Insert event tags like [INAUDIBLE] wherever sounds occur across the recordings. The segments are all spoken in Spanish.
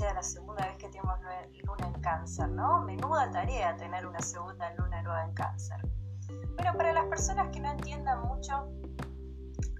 sea la segunda vez que tenemos luna en cáncer? ¿no? Menuda tarea tener una segunda luna nueva en cáncer. Pero para las personas que no entiendan mucho,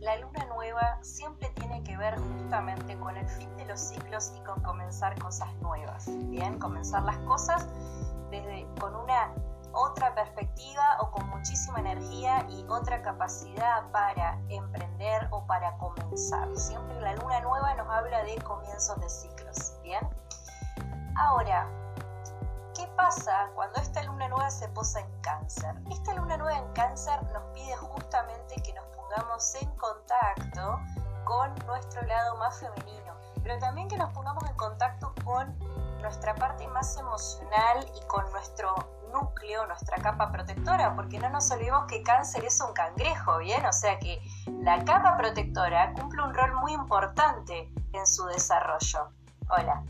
la luna nueva siempre tiene que ver justamente con el fin de los ciclos y con comenzar cosas nuevas. Bien, comenzar las cosas desde con una otra perspectiva o con muchísima energía y otra capacidad para emprender o para comenzar. Siempre la luna nueva nos habla de comienzos de ¿bien? Ahora, ¿qué pasa cuando esta luna nueva se posa en cáncer? Esta luna nueva en cáncer nos pide justamente que nos pongamos en contacto con nuestro lado más femenino, pero también que nos pongamos en contacto con nuestra parte más emocional y con nuestro núcleo, nuestra capa protectora, porque no nos olvidemos que cáncer es un cangrejo, ¿bien? O sea que la capa protectora cumple un rol muy importante en su desarrollo. Hola.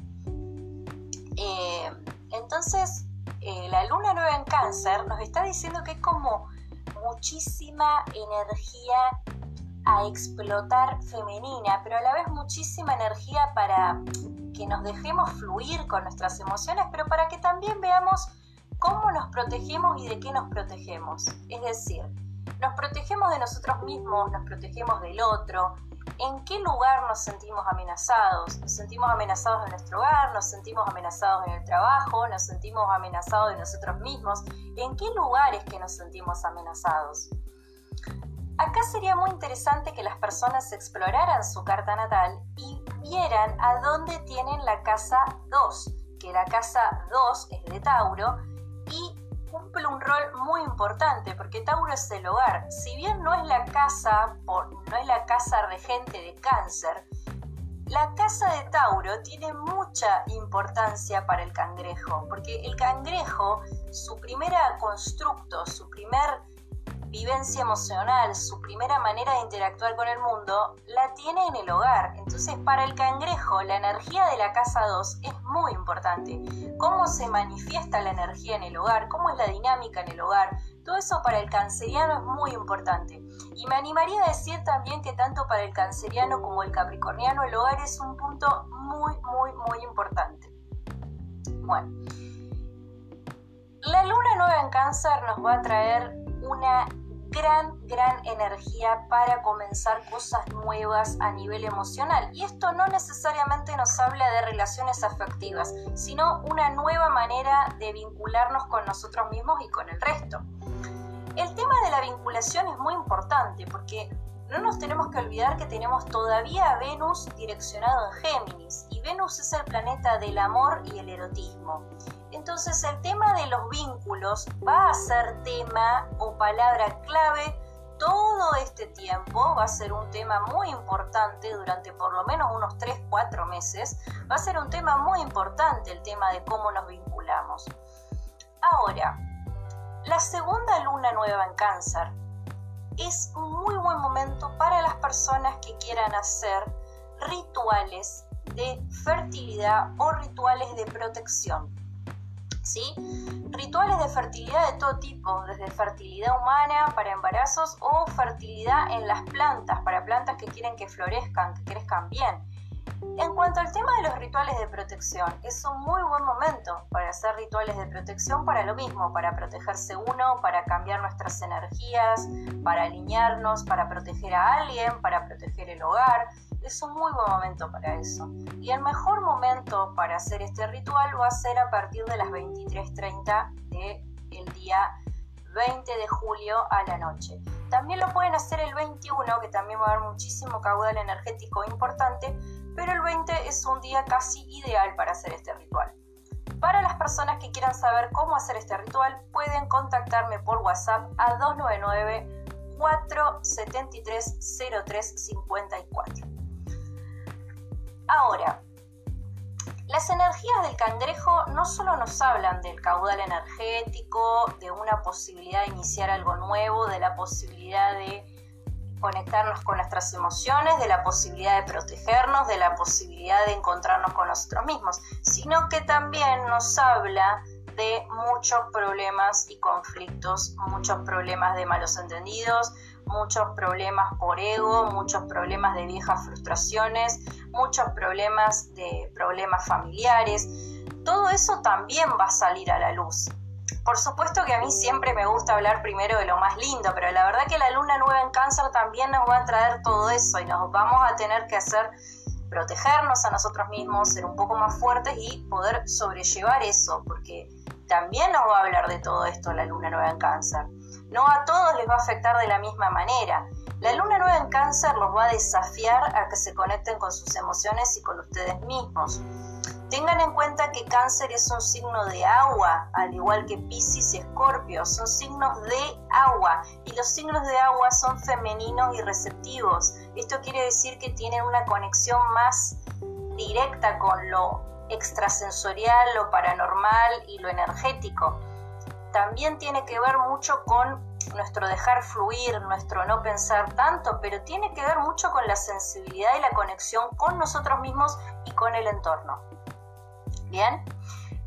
Eh, entonces, eh, la luna nueva en cáncer nos está diciendo que es como muchísima energía a explotar femenina, pero a la vez muchísima energía para que nos dejemos fluir con nuestras emociones, pero para que también veamos cómo nos protegemos y de qué nos protegemos. Es decir, nos protegemos de nosotros mismos, nos protegemos del otro, en qué lugar nos sentimos amenazados. Nos sentimos amenazados en nuestro hogar, nos sentimos amenazados en el trabajo, nos sentimos amenazados de nosotros mismos. ¿En qué lugares que nos sentimos amenazados? Acá sería muy interesante que las personas exploraran su carta natal y vieran a dónde tienen la casa 2, que la casa 2 es de Tauro un rol muy importante porque Tauro es el hogar. Si bien no es la casa, no es la casa regente de cáncer, la casa de Tauro tiene mucha importancia para el cangrejo, porque el cangrejo, su primer constructo, su primer vivencia emocional, su primera manera de interactuar con el mundo, la tiene en el hogar. Entonces, para el cangrejo, la energía de la casa 2 es muy importante. Cómo se manifiesta la energía en el hogar, cómo es la dinámica en el hogar, todo eso para el canceriano es muy importante. Y me animaría a decir también que tanto para el canceriano como el capricorniano, el hogar es un punto muy, muy, muy importante. Bueno. La luna nueva en cáncer nos va a traer una gran, gran energía para comenzar cosas nuevas a nivel emocional. Y esto no necesariamente nos habla de relaciones afectivas, sino una nueva manera de vincularnos con nosotros mismos y con el resto. El tema de la vinculación es muy importante porque no nos tenemos que olvidar que tenemos todavía a Venus direccionado en Géminis y Venus es el planeta del amor y el erotismo. Entonces el tema de los vínculos va a ser tema o palabra clave todo este tiempo, va a ser un tema muy importante durante por lo menos unos 3-4 meses, va a ser un tema muy importante el tema de cómo nos vinculamos. Ahora, la segunda luna nueva en cáncer es un muy buen momento para las personas que quieran hacer rituales de fertilidad o rituales de protección. ¿Sí? Rituales de fertilidad de todo tipo, desde fertilidad humana para embarazos o fertilidad en las plantas, para plantas que quieren que florezcan, que crezcan bien. En cuanto al tema de los rituales de protección, es un muy buen momento para hacer rituales de protección para lo mismo, para protegerse uno, para cambiar nuestras energías, para alinearnos, para proteger a alguien, para proteger el hogar. Es un muy buen momento para eso. Y el mejor momento para hacer este ritual va a ser a partir de las 23.30 del día 20 de julio a la noche. También lo pueden hacer el 21, que también va a haber muchísimo caudal energético importante, pero el 20 es un día casi ideal para hacer este ritual. Para las personas que quieran saber cómo hacer este ritual, pueden contactarme por WhatsApp a 299 473 0354. Ahora, las energías del cangrejo no solo nos hablan del caudal energético, de una posibilidad de iniciar algo nuevo, de la posibilidad de conectarnos con nuestras emociones, de la posibilidad de protegernos, de la posibilidad de encontrarnos con nosotros mismos, sino que también nos habla de muchos problemas y conflictos, muchos problemas de malos entendidos, muchos problemas por ego, muchos problemas de viejas frustraciones, muchos problemas de problemas familiares. Todo eso también va a salir a la luz. Por supuesto que a mí siempre me gusta hablar primero de lo más lindo, pero la verdad que la luna nueva en cáncer también nos va a traer todo eso y nos vamos a tener que hacer protegernos a nosotros mismos, ser un poco más fuertes y poder sobrellevar eso, porque también nos va a hablar de todo esto la luna nueva en cáncer. No a todos les va a afectar de la misma manera. La luna nueva en cáncer los va a desafiar a que se conecten con sus emociones y con ustedes mismos. Tengan en cuenta que cáncer es un signo de agua, al igual que Pisces y Escorpio, son signos de agua y los signos de agua son femeninos y receptivos. Esto quiere decir que tienen una conexión más directa con lo extrasensorial, lo paranormal y lo energético. También tiene que ver mucho con nuestro dejar fluir, nuestro no pensar tanto, pero tiene que ver mucho con la sensibilidad y la conexión con nosotros mismos y con el entorno. Bien,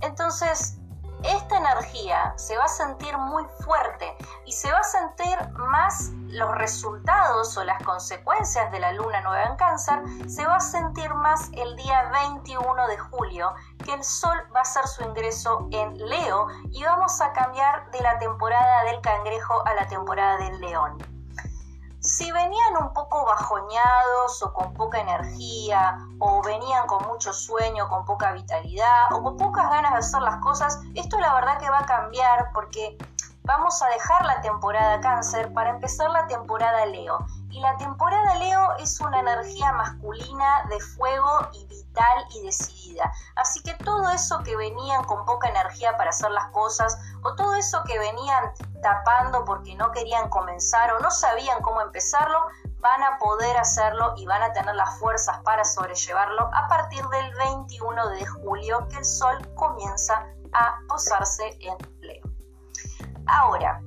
entonces esta energía se va a sentir muy fuerte y se va a sentir más los resultados o las consecuencias de la luna nueva en cáncer, se va a sentir más el día 21 de julio, que el sol va a hacer su ingreso en Leo y vamos a cambiar de la temporada del cangrejo a la temporada del león si venían un poco bajoñados o con poca energía, o venían con mucho sueño, con poca vitalidad, o con pocas ganas de hacer las cosas, esto la verdad que va a cambiar porque vamos a dejar la temporada cáncer para empezar la temporada Leo. Y la temporada Leo es una energía masculina de fuego y vital y decidida. Así que todo eso que venían con poca energía para hacer las cosas, o todo eso que venían tapando porque no querían comenzar o no sabían cómo empezarlo, van a poder hacerlo y van a tener las fuerzas para sobrellevarlo a partir del 21 de julio que el sol comienza a posarse en Leo. Ahora,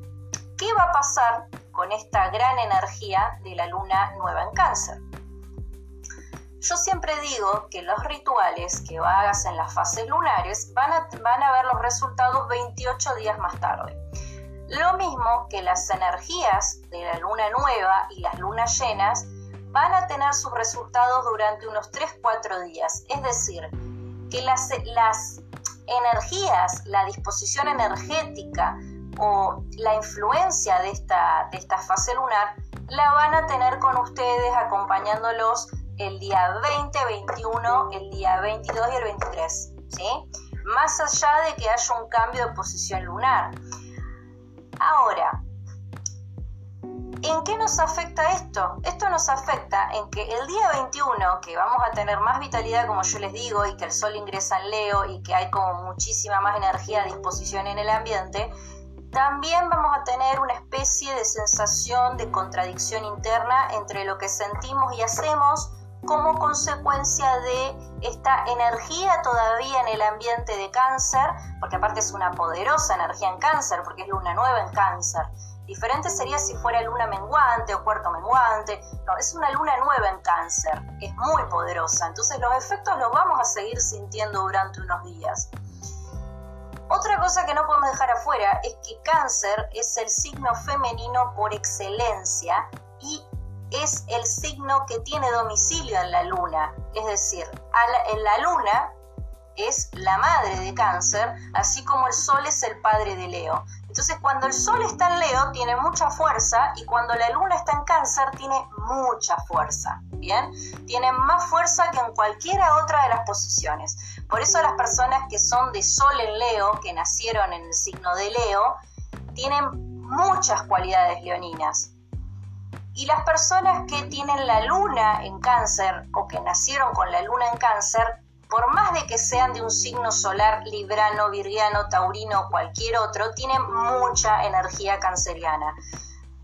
¿qué va a pasar con esta gran energía de la luna nueva en cáncer? Yo siempre digo que los rituales que hagas en las fases lunares van a, van a ver los resultados 28 días más tarde. Lo mismo que las energías de la luna nueva y las lunas llenas van a tener sus resultados durante unos 3-4 días. Es decir, que las, las energías, la disposición energética o la influencia de esta, de esta fase lunar la van a tener con ustedes acompañándolos el día 20, 21, el día 22 y el 23. ¿sí? Más allá de que haya un cambio de posición lunar. Ahora, ¿en qué nos afecta esto? Esto nos afecta en que el día 21, que vamos a tener más vitalidad, como yo les digo, y que el sol ingresa en Leo y que hay como muchísima más energía a disposición en el ambiente, también vamos a tener una especie de sensación de contradicción interna entre lo que sentimos y hacemos como consecuencia de esta energía todavía en el ambiente de cáncer, porque aparte es una poderosa energía en cáncer, porque es luna nueva en cáncer. Diferente sería si fuera luna menguante o cuarto menguante. No, es una luna nueva en cáncer, es muy poderosa. Entonces los efectos los vamos a seguir sintiendo durante unos días. Otra cosa que no podemos dejar afuera es que cáncer es el signo femenino por excelencia y es el signo que tiene domicilio en la luna. Es decir, en la luna es la madre de cáncer, así como el sol es el padre de Leo. Entonces cuando el sol está en Leo tiene mucha fuerza y cuando la luna está en cáncer tiene mucha fuerza. Bien, tiene más fuerza que en cualquiera otra de las posiciones. Por eso las personas que son de sol en Leo, que nacieron en el signo de Leo, tienen muchas cualidades leoninas. Y las personas que tienen la luna en cáncer o que nacieron con la luna en cáncer, por más de que sean de un signo solar librano, virgiano, taurino o cualquier otro, tienen mucha energía canceriana.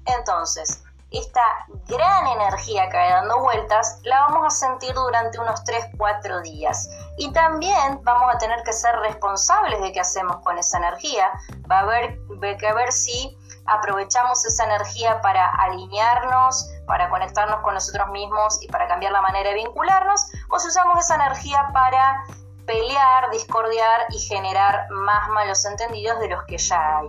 Entonces, esta gran energía que va dando vueltas la vamos a sentir durante unos 3-4 días. Y también vamos a tener que ser responsables de qué hacemos con esa energía. Va a haber que ver si aprovechamos esa energía para alinearnos, para conectarnos con nosotros mismos y para cambiar la manera de vincularnos, o si usamos esa energía para pelear, discordiar y generar más malos entendidos de los que ya hay.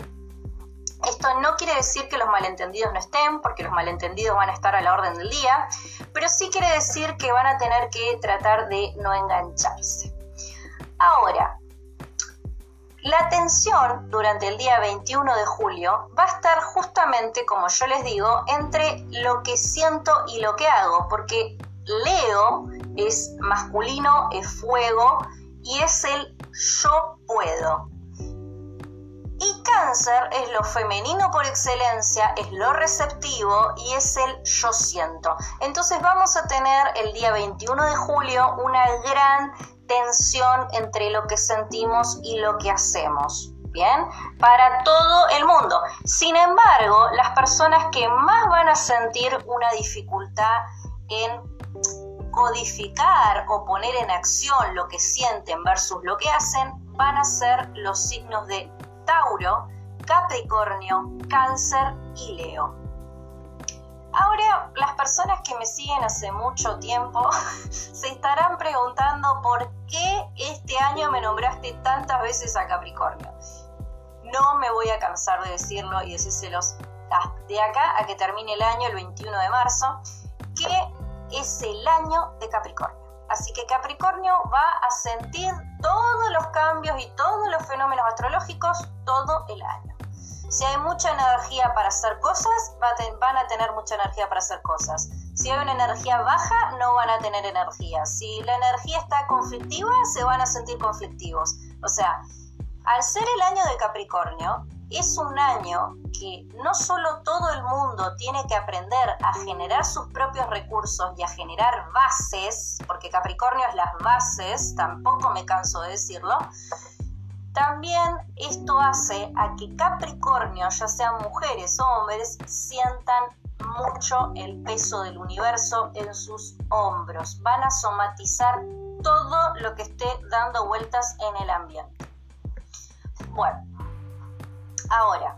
Esto no quiere decir que los malentendidos no estén, porque los malentendidos van a estar a la orden del día, pero sí quiere decir que van a tener que tratar de no engancharse. Ahora, la tensión durante el día 21 de julio va a estar justamente, como yo les digo, entre lo que siento y lo que hago, porque Leo es masculino, es fuego y es el yo puedo. Y cáncer es lo femenino por excelencia, es lo receptivo y es el yo siento. Entonces vamos a tener el día 21 de julio una gran tensión entre lo que sentimos y lo que hacemos. Bien, para todo el mundo. Sin embargo, las personas que más van a sentir una dificultad en codificar o poner en acción lo que sienten versus lo que hacen van a ser los signos de Tauro, Capricornio, Cáncer y Leo. Ahora, las personas que me siguen hace mucho tiempo [LAUGHS] se estarán preguntando por qué este año me nombraste tantas veces a Capricornio. No me voy a cansar de decirlo y decírselos de acá a que termine el año, el 21 de marzo, que es el año de Capricornio. Así que Capricornio va a sentir todos los cambios y todos los fenómenos astrológicos todo el año. Si hay mucha energía para hacer cosas, van a tener mucha energía para hacer cosas. Si hay una energía baja, no van a tener energía. Si la energía está conflictiva, se van a sentir conflictivos. O sea, al ser el año de Capricornio, es un año que no solo todo el mundo tiene que aprender a generar sus propios recursos y a generar bases, porque Capricornio es las bases, tampoco me canso de decirlo, también esto hace a que Capricornio, ya sean mujeres o hombres, sientan mucho el peso del universo en sus hombros. Van a somatizar todo lo que esté dando vueltas en el ambiente. Bueno, ahora,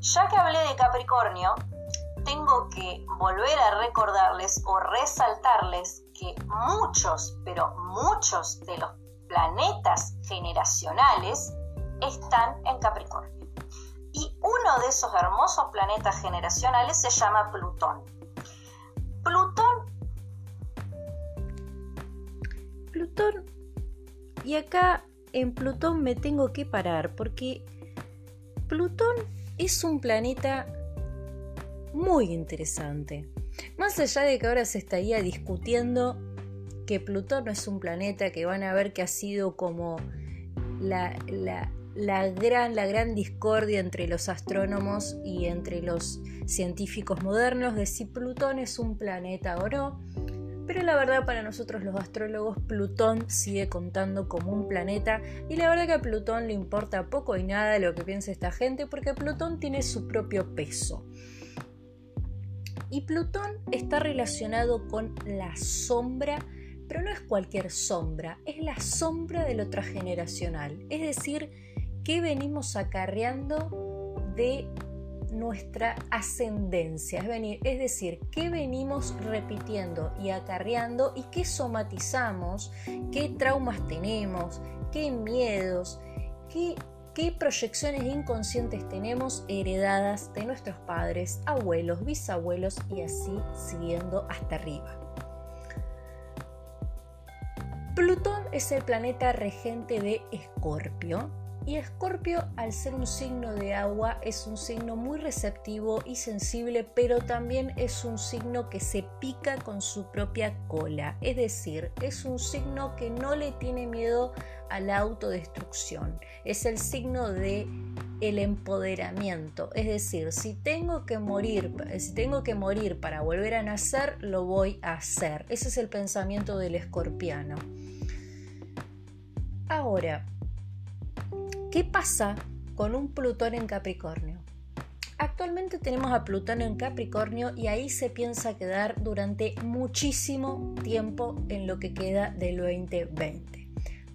ya que hablé de Capricornio, tengo que volver a recordarles o resaltarles que muchos, pero muchos de los planetas generacionales están en Capricornio. Y uno de esos hermosos planetas generacionales se llama Plutón. Plutón. Plutón. Y acá en Plutón me tengo que parar porque Plutón es un planeta muy interesante. Más allá de que ahora se estaría discutiendo que Plutón no es un planeta, que van a ver que ha sido como la, gran, la gran discordia entre los astrónomos y entre los científicos modernos de si Plutón es un planeta o no. Pero la verdad para nosotros los astrólogos Plutón sigue contando como un planeta y la verdad que a Plutón le importa poco y nada lo que piensa esta gente porque Plutón tiene su propio peso. Y Plutón está relacionado con la sombra pero no es cualquier sombra, es la sombra de lo transgeneracional, es decir, que venimos acarreando de nuestra ascendencia, es, decir, qué venimos repitiendo y acarreando y qué somatizamos, qué traumas tenemos, qué miedos, qué, qué proyecciones inconscientes tenemos heredadas de nuestros padres, abuelos, bisabuelos y así siguiendo hasta arriba. Plutón es el planeta regente de Escorpio y Escorpio al ser un signo de agua es un signo muy receptivo y sensible, pero también es un signo que se pica con su propia cola, es decir, es un signo que no le tiene miedo a la autodestrucción, es el signo de el empoderamiento, es decir, si tengo que morir, si tengo que morir para volver a nacer, lo voy a hacer. Ese es el pensamiento del escorpiano. Ahora, ¿qué pasa con un Plutón en Capricornio? Actualmente tenemos a Plutón en Capricornio y ahí se piensa quedar durante muchísimo tiempo en lo que queda del 2020.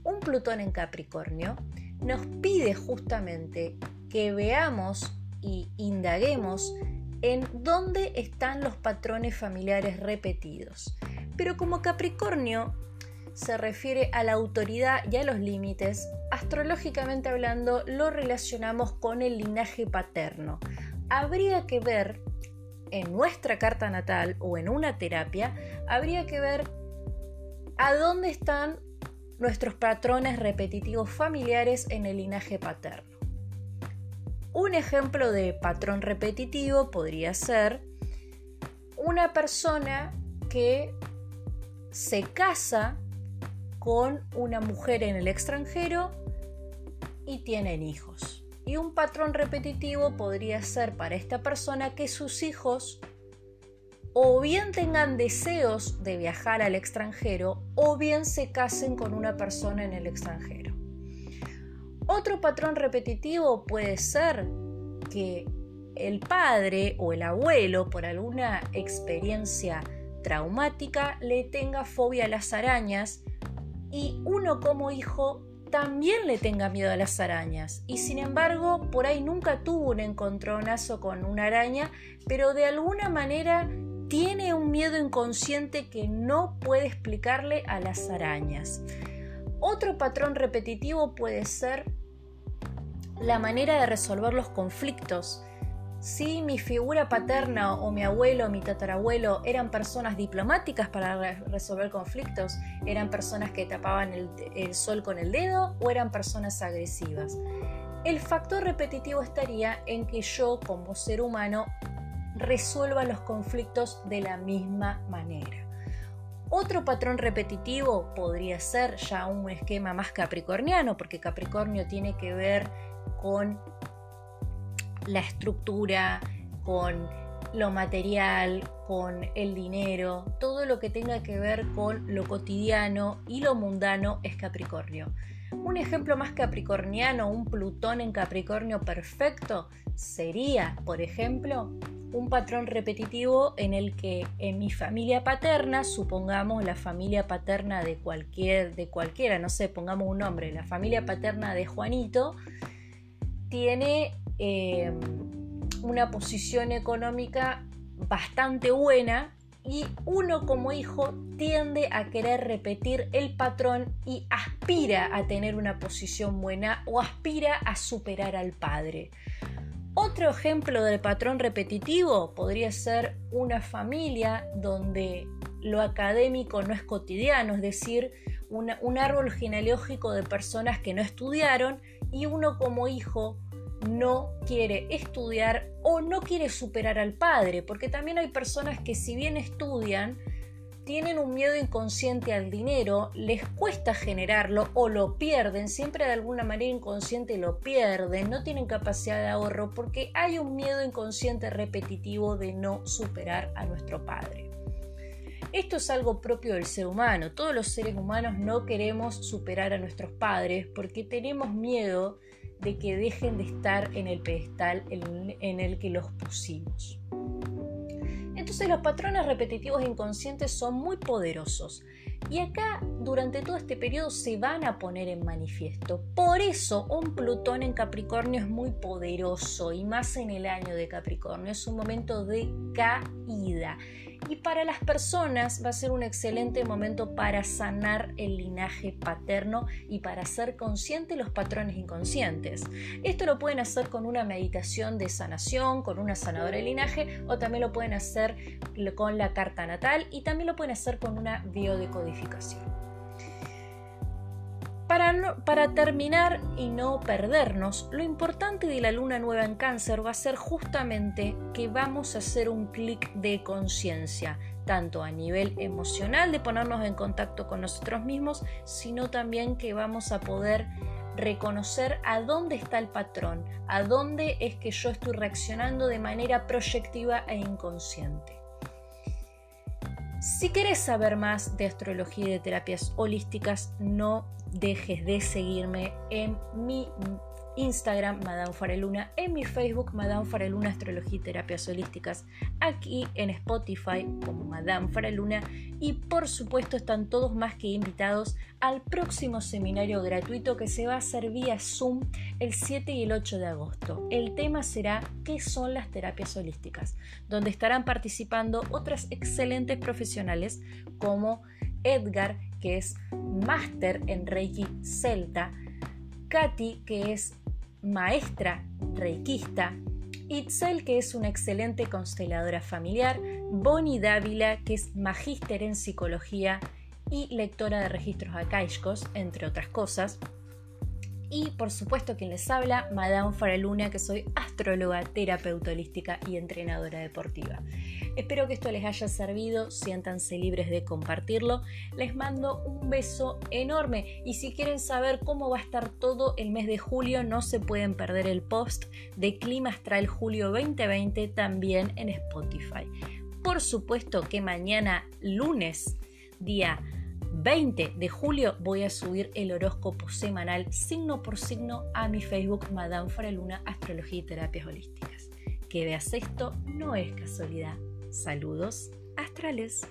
Un Plutón en Capricornio nos pide justamente que veamos y indaguemos en dónde están los patrones familiares repetidos. Pero como Capricornio se refiere a la autoridad y a los límites, astrológicamente hablando, lo relacionamos con el linaje paterno. Habría que ver en nuestra carta natal o en una terapia, habría que ver a dónde están nuestros patrones repetitivos familiares en el linaje paterno. Un ejemplo de patrón repetitivo podría ser una persona que se casa con una mujer en el extranjero y tienen hijos. Y un patrón repetitivo podría ser para esta persona que sus hijos o bien tengan deseos de viajar al extranjero o bien se casen con una persona en el extranjero. Otro patrón repetitivo puede ser que el padre o el abuelo por alguna experiencia traumática le tenga fobia a las arañas y uno como hijo también le tenga miedo a las arañas y sin embargo por ahí nunca tuvo un encontronazo con una araña, pero de alguna manera tiene un miedo inconsciente que no puede explicarle a las arañas. Otro patrón repetitivo puede ser la manera de resolver los conflictos. Si mi figura paterna o mi abuelo o mi tatarabuelo eran personas diplomáticas para resolver conflictos, eran personas que tapaban el, sol con el dedo o eran personas agresivas. El factor repetitivo estaría en que yo como ser humano resuelva los conflictos de la misma manera. Otro patrón repetitivo podría ser ya un esquema más capricorniano, porque Capricornio tiene que ver con la estructura, con lo material, con el dinero, todo lo que tenga que ver con lo cotidiano y lo mundano es Capricornio. Un ejemplo más capricorniano, un Plutón en Capricornio perfecto, sería, por ejemplo, un patrón repetitivo en el que en mi familia paterna, supongamos la familia paterna de cualquier, de cualquiera, no sé, pongamos un nombre, la familia paterna de Juanito, tiene em, una posición económica bastante buena y uno como hijo tiende a querer repetir el patrón y aspira a tener una posición buena o aspira a superar al padre. Otro ejemplo del patrón repetitivo podría ser una familia donde lo académico no es cotidiano, es decir, un árbol genealógico de personas que no estudiaron y uno como hijo no quiere estudiar o no quiere superar al padre, porque también hay personas que si bien estudian, tienen un miedo inconsciente al dinero, les cuesta generarlo o lo pierden, siempre de alguna manera inconsciente lo pierden, no tienen capacidad de ahorro porque hay un miedo inconsciente repetitivo de no superar a nuestro padre. Esto es algo propio del ser humano, todos los seres humanos no queremos superar a nuestros padres porque tenemos miedo de que dejen de estar en el pedestal en el que los pusimos. Entonces los patrones repetitivos inconscientes son muy poderosos y acá durante todo este periodo se van a poner en manifiesto. Por eso un Plutón en Capricornio es muy poderoso y más en el año de Capricornio. Es un momento de caída y para las personas va a ser un excelente momento para sanar el linaje paterno y para ser consciente los patrones inconscientes. Esto lo pueden hacer con una meditación de sanación, con una sanadora de linaje o también lo pueden hacer con la carta natal y también lo pueden hacer con una biodecodificación. Para, terminar y no perdernos, lo importante de la luna nueva en cáncer va a ser justamente que vamos a hacer un clic de conciencia, tanto a nivel emocional de ponernos en contacto con nosotros mismos, sino también que vamos a poder reconocer a dónde está el patrón, a dónde es que yo estoy reaccionando de manera proyectiva e inconsciente. Si quieres saber más de astrología y de terapias holísticas, no dejes de seguirme en mi Instagram, Madame Fareluna, en mi Facebook, Madame Fareluna Astrología y Terapias Holísticas, aquí en Spotify como Madame Fareluna y por supuesto están todos más que invitados al próximo seminario gratuito que se va a hacer vía Zoom el 7 y el 8 de agosto. El tema será ¿qué son las terapias holísticas? donde estarán participando otras excelentes profesionales como Edgar, que es máster en Reiki Celta, Katy, que es maestra reikista, Itzel, que es una excelente consteladora familiar, Bonnie Dávila, que es magíster en psicología y lectora de registros acaicos, entre otras cosas, y por supuesto quien les habla, Madame Faraluna, que soy astróloga, terapeuta holística y entrenadora deportiva. Espero que esto les haya servido, siéntanse libres de compartirlo. Les mando un beso enorme y si quieren saber cómo va a estar todo el mes de julio, no se pueden perder el post de Clima Astral Julio 2020 también en Spotify. Por supuesto que mañana lunes, día 20 de julio voy a subir el horóscopo semanal signo por signo a mi Facebook Madame Faraluna Astrología y Terapias Holísticas. Que veas esto no es casualidad. Saludos astrales.